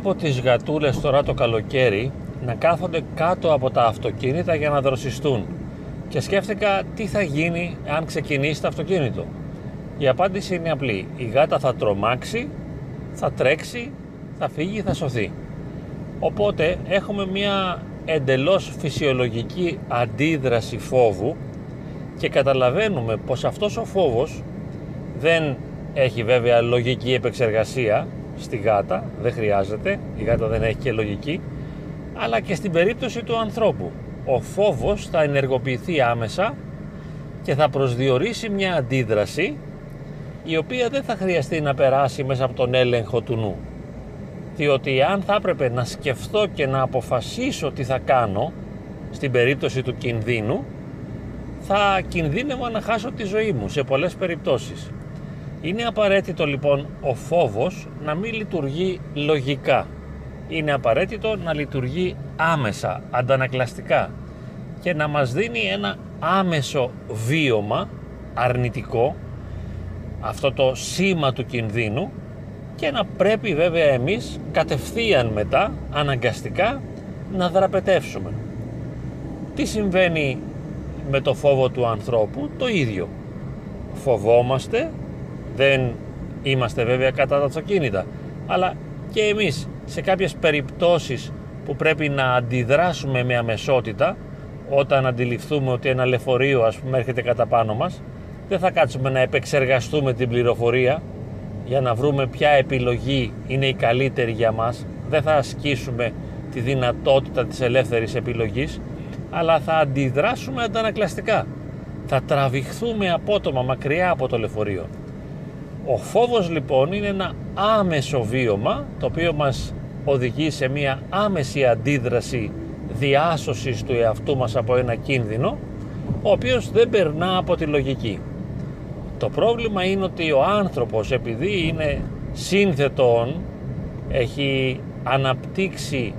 Βλέπω τις γατούλες τώρα το καλοκαίρι να κάθονται κάτω από τα αυτοκίνητα για να δροσιστούν και σκέφτηκα τι θα γίνει αν ξεκινήσει το αυτοκίνητο. Η απάντηση είναι απλή. Η γάτα θα τρομάξει, θα τρέξει, θα φύγει, θα σωθεί. Οπότε έχουμε μια εντελώς φυσιολογική αντίδραση φόβου και καταλαβαίνουμε πως αυτός ο φόβος δεν έχει βέβαια λογική επεξεργασία στη γάτα, δεν χρειάζεται, η γάτα δεν έχει και λογική, αλλά και στην περίπτωση του ανθρώπου. Ο φόβος θα ενεργοποιηθεί άμεσα και θα προσδιορίσει μια αντίδραση η οποία δεν θα χρειαστεί να περάσει μέσα από τον έλεγχο του νου. Διότι αν θα έπρεπε να σκεφτώ και να αποφασίσω τι θα κάνω στην περίπτωση του κινδύνου, θα κινδύνευα να χάσω τη ζωή μου σε πολλές περιπτώσεις. Είναι απαραίτητο λοιπόν ο φόβος να μην λειτουργεί λογικά. Είναι απαραίτητο να λειτουργεί άμεσα, αντανακλαστικά και να μας δίνει ένα άμεσο βίωμα αρνητικό, αυτό το σήμα του κινδύνου και να πρέπει βέβαια εμείς κατευθείαν μετά, αναγκαστικά, να δραπετεύσουμε. Τι συμβαίνει με το φόβο του ανθρώπου, το ίδιο. Φοβόμαστε δεν είμαστε βέβαια κατά τα αυτοκίνητα, αλλά και εμείς σε κάποιες περιπτώσεις που πρέπει να αντιδράσουμε με αμεσότητα όταν αντιληφθούμε ότι ένα λεωφορείο ας πούμε έρχεται κατά πάνω μας δεν θα κάτσουμε να επεξεργαστούμε την πληροφορία για να βρούμε ποια επιλογή είναι η καλύτερη για μας. Δεν θα ασκήσουμε τη δυνατότητα της ελεύθερης επιλογής αλλά θα αντιδράσουμε αντανακλαστικά. Θα τραβηχθούμε απότομα μακριά από το λεωφορείο ο φόβος λοιπόν είναι ένα άμεσο βίωμα το οποίο μας οδηγεί σε μια άμεση αντίδραση διάσωσης του εαυτού μας από ένα κίνδυνο ο οποίος δεν περνά από τη λογική. Το πρόβλημα είναι ότι ο άνθρωπος επειδή είναι σύνθετον έχει αναπτύξει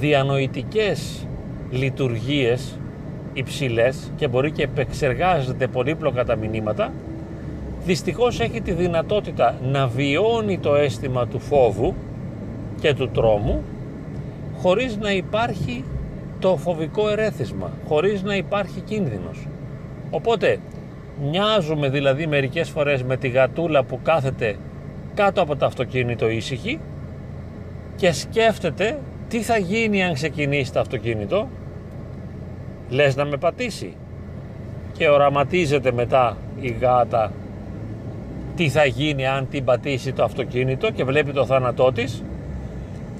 διανοητικές λειτουργίες υψηλές και μπορεί και επεξεργάζεται πολύπλοκα τα μηνύματα δυστυχώς έχει τη δυνατότητα να βιώνει το αίσθημα του φόβου και του τρόμου χωρίς να υπάρχει το φοβικό ερέθισμα, χωρίς να υπάρχει κίνδυνος. Οπότε μοιάζουμε δηλαδή μερικές φορές με τη γατούλα που κάθεται κάτω από το αυτοκίνητο ήσυχη και σκέφτεται τι θα γίνει αν ξεκινήσει το αυτοκίνητο λες να με πατήσει και οραματίζεται μετά η γάτα τι θα γίνει αν την πατήσει το αυτοκίνητο και βλέπει το θάνατό της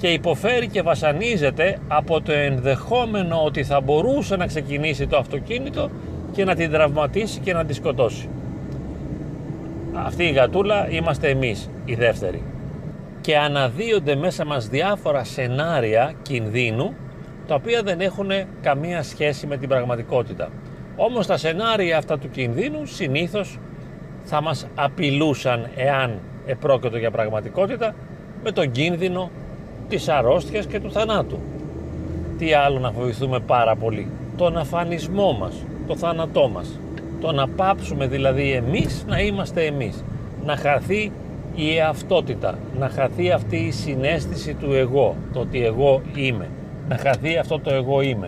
και υποφέρει και βασανίζεται από το ενδεχόμενο ότι θα μπορούσε να ξεκινήσει το αυτοκίνητο και να την τραυματίσει και να τη σκοτώσει. Αυτή η γατούλα είμαστε εμείς, οι δεύτεροι. Και αναδύονται μέσα μας διάφορα σενάρια κινδύνου τα οποία δεν έχουν καμία σχέση με την πραγματικότητα. Όμως τα σενάρια αυτά του κινδύνου συνήθως θα μας απειλούσαν εάν επρόκειτο για πραγματικότητα με τον κίνδυνο της αρρώστιας και του θανάτου. Τι άλλο να φοβηθούμε πάρα πολύ; Τον αφανισμό μας, το θάνατό μας. Το να πάψουμε δηλαδή εμείς να είμαστε εμείς. Να χαθεί η εαυτότητα, να χαθεί αυτή η συνέστηση του εγώ, το ότι εγώ είμαι. Να χαθεί αυτό το εγώ είμαι.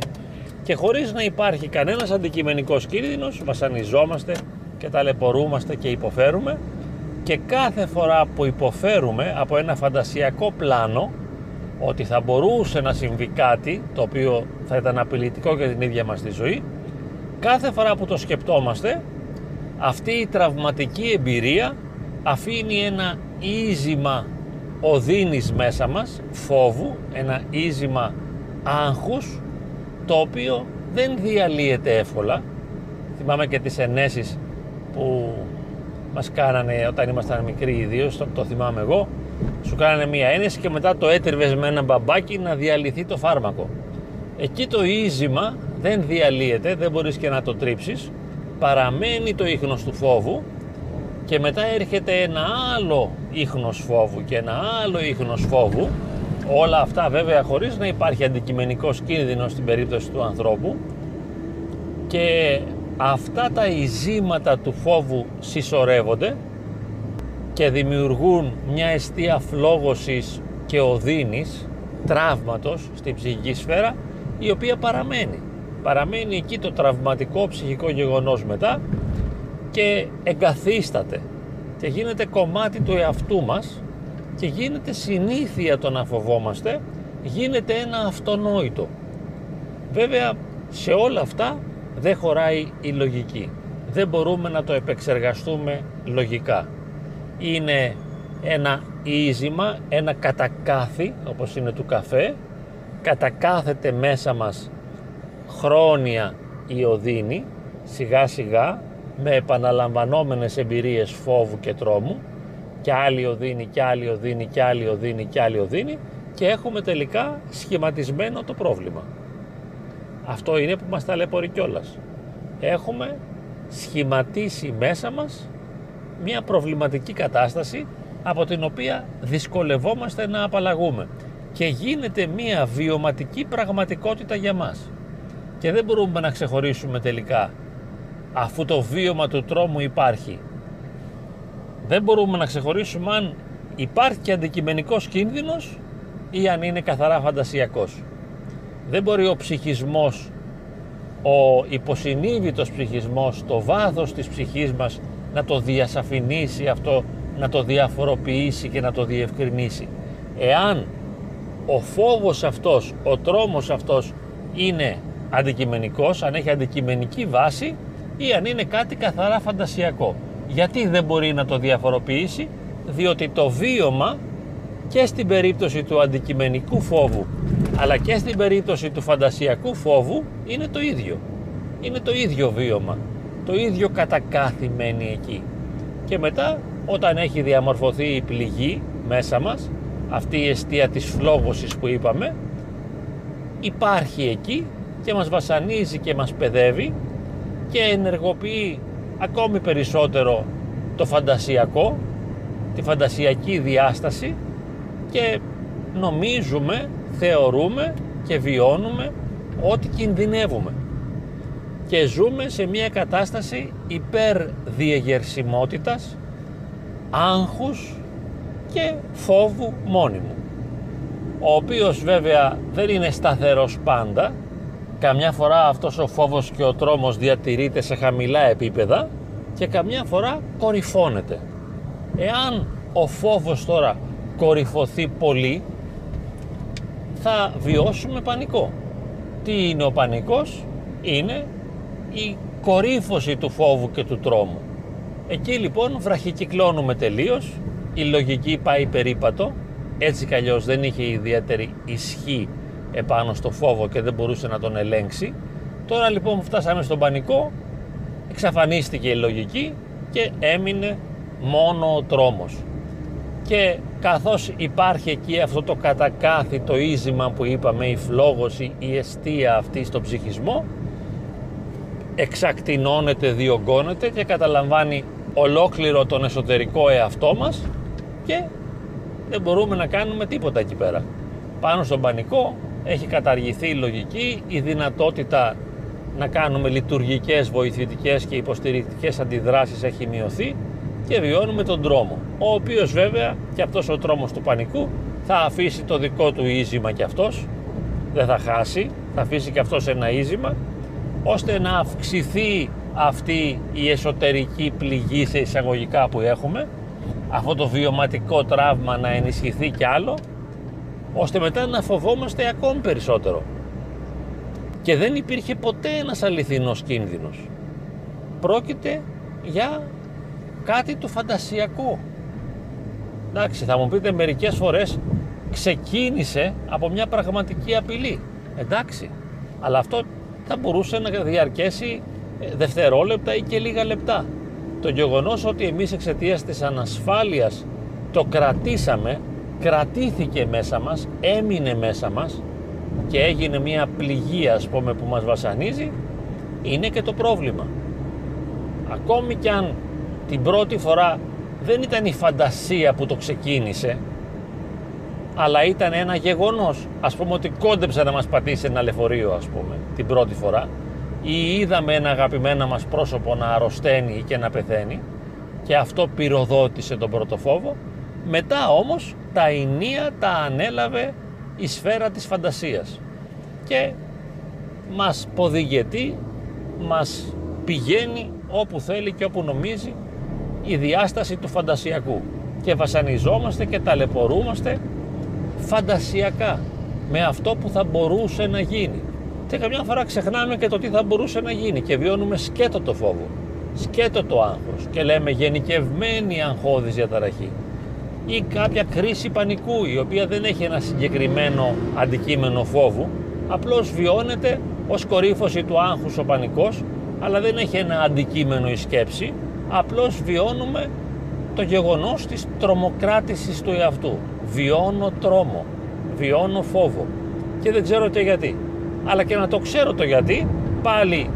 Και χωρίς να υπάρχει κανένας αντικειμενικός κίνδυνος, βασανιζόμαστε και ταλαιπωρούμαστε και υποφέρουμε. Και κάθε φορά που υποφέρουμε από ένα φαντασιακό πλάνο ότι θα μπορούσε να συμβεί κάτι το οποίο θα ήταν απειλητικό για την ίδια μας τη ζωή κάθε φορά που το σκεπτόμαστε αυτή η τραυματική εμπειρία αφήνει ένα ίζημα οδύνης μέσα μας, φόβου, ένα ίζημα άγχους το οποίο δεν διαλύεται εύκολα. Θυμάμαι και τις ενέσεις που μας κάνανε όταν ήμασταν μικροί ιδίω, το, το θυμάμαι εγώ, σου κάνανε μία ένεση και μετά το έτριβες με ένα μπαμπάκι να διαλυθεί το φάρμακο. Εκεί το ίζημα δεν διαλύεται, δεν μπορείς και να το τρίψεις, παραμένει το ίχνος του φόβου και μετά έρχεται ένα άλλο ίχνος φόβου και ένα άλλο ίχνος φόβου όλα αυτά βέβαια χωρίς να υπάρχει αντικειμενικός κίνδυνος στην περίπτωση του ανθρώπου και αυτά τα ειζήματα του φόβου συσσωρεύονται και δημιουργούν μια αιστεία φλόγωσης και οδύνης, τραύματος στην ψυχική σφαίρα η οποία παραμένει. Παραμένει εκεί το τραυματικό ψυχικό γεγονός μετά και εγκαθίσταται και γίνεται κομμάτι του εαυτού μας και γίνεται συνήθεια το να φοβόμαστε, γίνεται ένα αυτονόητο. Βέβαια σε όλα αυτά δεν χωράει η λογική. Δεν μπορούμε να το επεξεργαστούμε λογικά. Είναι ένα ίζημα, ένα κατακάθι όπως είναι του καφέ, κατακάθεται μέσα μας χρόνια η οδύνη, σιγά σιγά με επαναλαμβανόμενες εμπειρίες φόβου και τρόμου και άλλη οδύνη και άλλη οδύνη και άλλη οδύνη και άλλη οδύνη και έχουμε τελικά σχηματισμένο το πρόβλημα. Αυτό είναι που μας ταλαιπωρεί κιόλας. Έχουμε σχηματίσει μέσα μας μια προβληματική κατάσταση από την οποία δυσκολευόμαστε να απαλλαγούμε. Και γίνεται μια βιωματική πραγματικότητα για μας. Και δεν μπορούμε να ξεχωρίσουμε τελικά αφού το βίωμα του τρόμου υπάρχει. Δεν μπορούμε να ξεχωρίσουμε αν υπάρχει και αντικειμενικός κίνδυνος ή αν είναι καθαρά φαντασιακός δεν μπορεί ο ψυχισμός ο υποσυνείδητος ψυχισμός το βάθος της ψυχής μας να το διασαφηνίσει αυτό να το διαφοροποιήσει και να το διευκρινίσει εάν ο φόβος αυτός, ο τρόμος αυτός είναι αντικειμενικός, αν έχει αντικειμενική βάση ή αν είναι κάτι καθαρά φαντασιακό. Γιατί δεν μπορεί να το διαφοροποιήσει, διότι το βίωμα και στην περίπτωση του αντικειμενικού φόβου αλλά και στην περίπτωση του φαντασιακού φόβου είναι το ίδιο. Είναι το ίδιο βίωμα. Το ίδιο κατακάθι μένει εκεί. Και μετά όταν έχει διαμορφωθεί η πληγή μέσα μας αυτή η αιστεία της φλόγωσης που είπαμε υπάρχει εκεί και μας βασανίζει και μας παιδεύει και ενεργοποιεί ακόμη περισσότερο το φαντασιακό τη φαντασιακή διάσταση και νομίζουμε, θεωρούμε και βιώνουμε ότι κινδυνεύουμε. Και ζούμε σε μια κατάσταση υπερδιεγερσιμότητας άγχους και φόβου μόνιμου ο οποίος βέβαια δεν είναι σταθερός πάντα. Καμιά φορά αυτός ο φόβος και ο τρόμος διατηρείται σε χαμηλά επίπεδα και καμιά φορά κορυφώνεται. Εάν ο φόβος τώρα κορυφωθεί πολύ θα βιώσουμε πανικό. Τι είναι ο πανικός; Είναι η κορύφωση του φόβου και του τρόμου. Εκεί λοιπόν βραχικυκλώνουμε τελείως. Η λογική πάει περίπατο, έτσι κι αλλιώς δεν είχε ιδιαίτερη ισχύ επάνω στο φόβο και δεν μπορούσε να τον ελέγξει. Τώρα λοιπόν που φτάσαμε στον πανικό, εξαφανίστηκε η λογική και έμεινε μόνο ο τρόμος. Και καθώς υπάρχει εκεί αυτό το κατακάθιτο ίζημα που είπαμε, η φλόγωση, η αιστεία αυτή στο ψυχισμό, εξακτηνώνεται, διωγγώνεται και καταλαμβάνει ολόκληρο τον εσωτερικό εαυτό μας και δεν μπορούμε να κάνουμε τίποτα εκεί πέρα. Πάνω στον πανικό έχει καταργηθεί η λογική, η δυνατότητα να κάνουμε λειτουργικές, βοηθητικές και υποστηρικτικές αντιδράσεις έχει μειωθεί και βιώνουμε τον τρόμο, ο οποίος βέβαια και αυτός ο τρόμος του πανικού θα αφήσει το δικό του ίζημα και αυτός, δεν θα χάσει, θα αφήσει και αυτός ένα ίζημα, ώστε να αυξηθεί αυτή η εσωτερική πληγή σε εισαγωγικά που έχουμε αυτό το βιωματικό τραύμα να ενισχυθεί κι άλλο ώστε μετά να φοβόμαστε ακόμη περισσότερο. Και δεν υπήρχε ποτέ ένας αληθινός κίνδυνος. Πρόκειται για κάτι το φαντασιακό. Εντάξει θα μου πείτε μερικές φορές ξεκίνησε από μια πραγματική απειλή. Εντάξει αλλά αυτό θα μπορούσε να διαρκέσει ε, δευτερόλεπτα ή και λίγα λεπτά. Το γεγονός ότι εμείς εξαιτίας της ανασφάλειας το κρατήσαμε, κρατήθηκε μέσα μας, έμεινε μέσα μας και έγινε μια πληγή ας πούμε που μας βασανίζει είναι και το πρόβλημα. Ακόμη κι αν την πρώτη φορά δεν ήταν η φαντασία που το ξεκίνησε αλλά ήταν ένα γεγονός. Ας πούμε ότι κόντεψε να μας πατήσει ένα λεωφορείο ας πούμε την πρώτη φορά. Ή είδαμε ένα αγαπημένο μας πρόσωπο να αρρωσταίνει και να πεθαίνει και αυτό πυροδότησε τον πρώτο φόβο. Μετά όμως τα ενία τα ανέλαβε η σφαίρα της φαντασίας. Και μας ποδηγετεί, μας πηγαίνει όπου θέλει και όπου νομίζει η διάσταση του φαντασιακού. Και βασανιζόμαστε και ταλαιπωρούμαστε φαντασιακά με αυτό που θα μπορούσε να γίνει. Και καμιά φορά ξεχνάμε και το τι θα μπορούσε να γίνει και βιώνουμε σκέτο το φόβο σκέτο το άγχος και λέμε γενικευμένη αγχώδης διαταραχή. Ή κάποια κρίση πανικού η οποία δεν έχει ένα συγκεκριμένο αντικείμενο φόβου απλώς βιώνεται ως κορύφωση του άγχους ο πανικός αλλά δεν έχει ένα αντικείμενο η σκέψη απλώς βιώνουμε το γεγονός της τρομοκράτησης του εαυτού. Βιώνω τρόμο, βιώνω φόβο. Και δεν ξέρω και γιατί. Αλλά και να το ξέρω το γιατί πάλι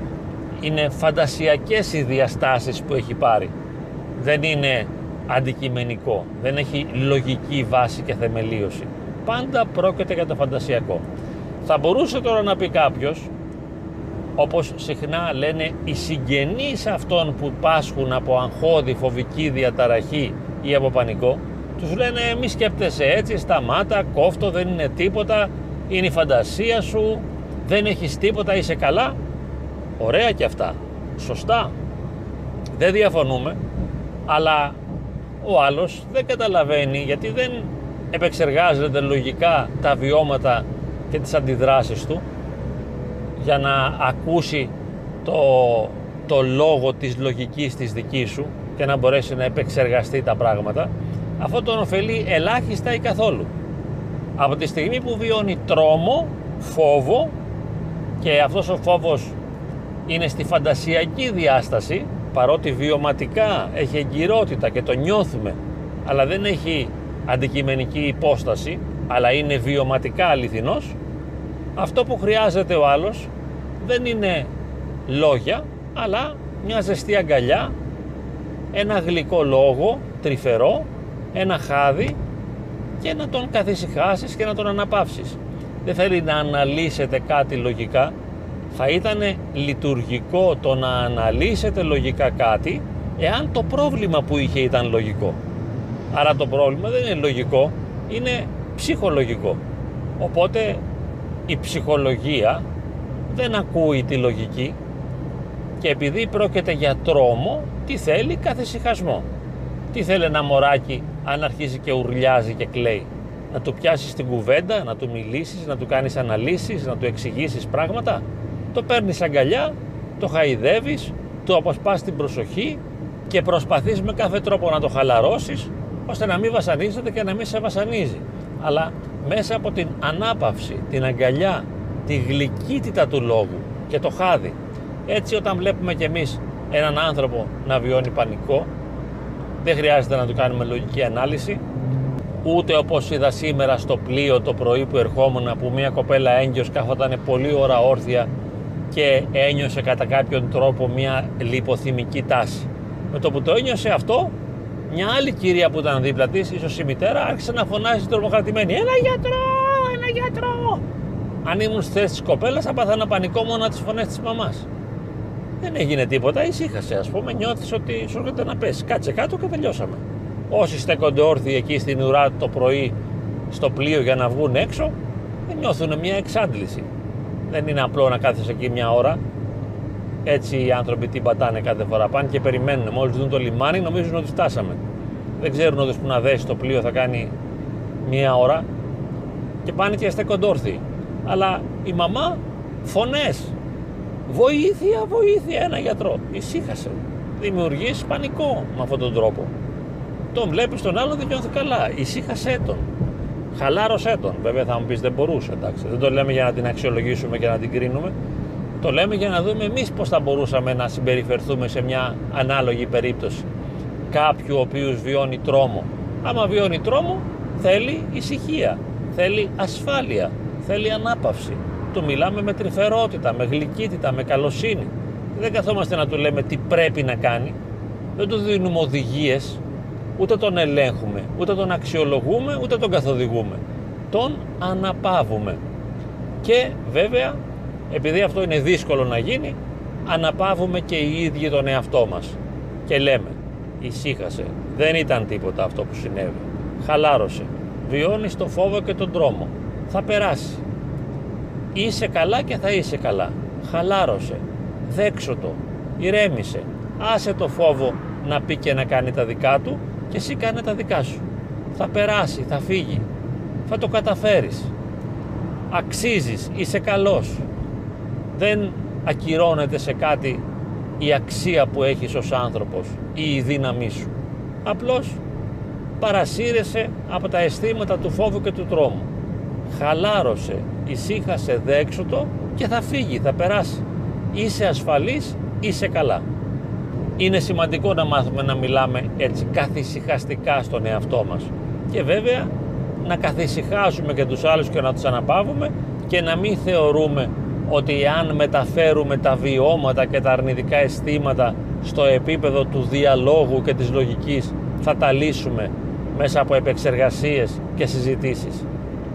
είναι φαντασιακές οι διαστάσεις που έχει πάρει. Δεν είναι αντικειμενικό. Δεν έχει λογική βάση και θεμελίωση. Πάντα πρόκειται για το φαντασιακό. Θα μπορούσε τώρα να πει κάποιος όπως συχνά λένε οι συγγενείς αυτών που πάσχουν από αγχώδη φοβική διαταραχή ή από πανικό τους λένε μη σκέπτεσαι έτσι, σταμάτα, κόφτο, δεν είναι τίποτα, είναι η φαντασία σου, δεν έχεις τίποτα, είσαι καλά. Ωραία και αυτά, σωστά, δεν διαφωνούμε, αλλά ο άλλος δεν καταλαβαίνει γιατί δεν επεξεργάζεται λογικά τα βιώματα και τις αντιδράσεις του για να ακούσει το, το λόγο της λογικής της δικής σου και να μπορέσει να επεξεργαστεί τα πράγματα αυτό τον ωφελεί ελάχιστα ή καθόλου. Από τη στιγμή που βιώνει τρόμο, φόβο και αυτός ο φόβος είναι στη φαντασιακή διάσταση παρότι βιωματικά έχει εγκυρότητα και το νιώθουμε αλλά δεν έχει αντικειμενική υπόσταση αλλά είναι βιωματικά αληθινός αυτό που χρειάζεται ο άλλος δεν είναι λόγια αλλά μια ζεστή αγκαλιά ένα γλυκό λόγο τρυφερό ένα χάδι και να τον καθησυχάσεις και να τον αναπαύσεις. Δεν θέλει να αναλύσετε κάτι λογικά. Θα ήταν λειτουργικό το να αναλύσετε λογικά κάτι εάν το πρόβλημα που είχε ήταν λογικό. Άρα το πρόβλημα δεν είναι λογικό είναι ψυχολογικό. Οπότε η ψυχολογία δεν ακούει τη λογική και επειδή πρόκειται για τρόμο, τι θέλει καθησυχασμό. Τι θέλει ένα μωράκι αν αρχίζει και ουρλιάζει και κλαίει. Να του πιάσεις την κουβέντα, να του μιλήσεις, να του κάνεις αναλύσεις, να του εξηγήσεις πράγματα. Το παίρνεις αγκαλιά, το χαϊδεύεις, του αποσπάς την προσοχή και προσπαθείς με κάθε τρόπο να το χαλαρώσεις ώστε να μην βασανίζεται και να μην σε βασανίζει. Αλλά μέσα από την ανάπαυση, την αγκαλιά, τη γλυκύτητα του λόγου και το χάδι. Έτσι όταν βλέπουμε κι εμείς έναν άνθρωπο να βιώνει πανικό, δεν χρειάζεται να του κάνουμε λογική ανάλυση, ούτε όπως είδα σήμερα στο πλοίο το πρωί που ερχόμουν που μια κοπέλα έγκυος καθόταν πολύ ώρα όρθια και ένιωσε κατά κάποιον τρόπο μια λιποθυμική τάση. Με το που το ένιωσε αυτό, μια άλλη κυρία που ήταν δίπλα της, ίσως η μητέρα, άρχισε να φωνάζει τρομοκρατημένη «Ένα γιατρό! Ένα γιατρό!» Αν ήμουν στη θέση της κοπέλας, θα πάθανα πανικό μόνο τις φωνές της μαμάς. Δεν έγινε τίποτα, ησύχασε. Α πούμε, νιώθεις ότι σου έρχεται να πέσει. Κάτσε κάτω και τελειώσαμε. Όσοι στέκονται όρθιοι εκεί στην ουρά το πρωί στο πλοίο για να βγουν έξω, δεν νιώθουν μια εξάντληση. Δεν είναι απλό να κάθεσαι εκεί μια ώρα. Έτσι οι άνθρωποι την πατάνε κάθε φορά. Πάνε και περιμένουν. Μόλις δουν το λιμάνι, νομίζουν ότι φτάσαμε. Δεν ξέρουν ότι που να δέσει το πλοίο θα κάνει μία ώρα και πάνε και στέκονται όρθιοι αλλά η μαμά φωνές βοήθεια, βοήθεια ένα γιατρό ησύχασε δημιουργείς πανικό με αυτόν τον τρόπο τον βλέπεις τον άλλο δεν νιώθει καλά ησύχασέ τον χαλάρωσέ τον βέβαια θα μου πεις δεν μπορούσε εντάξει. δεν το λέμε για να την αξιολογήσουμε και να την κρίνουμε το λέμε για να δούμε εμείς πως θα μπορούσαμε να συμπεριφερθούμε σε μια ανάλογη περίπτωση κάποιου ο οποίος βιώνει τρόμο άμα βιώνει τρόμο θέλει ησυχία θέλει ασφάλεια θέλει ανάπαυση. Του μιλάμε με τρυφερότητα, με γλυκύτητα, με καλοσύνη. Δεν καθόμαστε να του λέμε τι πρέπει να κάνει. Δεν του δίνουμε οδηγίες, ούτε τον ελέγχουμε, ούτε τον αξιολογούμε, ούτε τον καθοδηγούμε. Τον αναπαύουμε. Και βέβαια, επειδή αυτό είναι δύσκολο να γίνει, αναπαύουμε και οι ίδιοι τον εαυτό μας. Και λέμε, ησύχασε, δεν ήταν τίποτα αυτό που συνέβη. χαλάρωσε. Βιώνεις το φόβο και τον τρόμο. Θα περάσει. Είσαι καλά και θα είσαι καλά. Χαλάρωσε. Δέξω το. Ηρέμησε. Άσε το φόβο να πει και να κάνει τα δικά του και εσύ κάνε τα δικά σου. Θα περάσει, θα φύγει. Θα το καταφέρεις. Αξίζεις, είσαι καλός. Δεν ακυρώνεται σε κάτι η αξία που έχεις ως άνθρωπος ή η δύναμή σου. Απλώς παρασύρεσαι από τα αισθήματα του φόβου και του τρόμου. Χαλάρωσε, ησύχασε, δέξω το και θα φύγει, θα περάσει. Είσαι ασφαλής, είσαι καλά. Είναι σημαντικό να μάθουμε να μιλάμε έτσι καθησυχαστικά στον εαυτό μας. Και βέβαια να καθησυχάζουμε και τους άλλους και να τους αναπαύουμε και να μην θεωρούμε ότι αν μεταφέρουμε τα βιώματα και τα αρνητικά αισθήματα στο επίπεδο του διαλόγου και της λογικής θα τα λύσουμε μέσα από επεξεργασίες και συζητήσεις.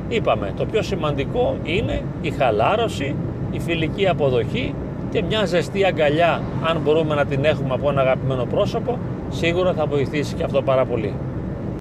Είπαμε, το πιο σημαντικό είναι η χαλάρωση, η φιλική αποδοχή και μια ζεστή αγκαλιά αν μπορούμε να την έχουμε από ένα αγαπημένο πρόσωπο σίγουρα θα βοηθήσει και αυτό πάρα πολύ.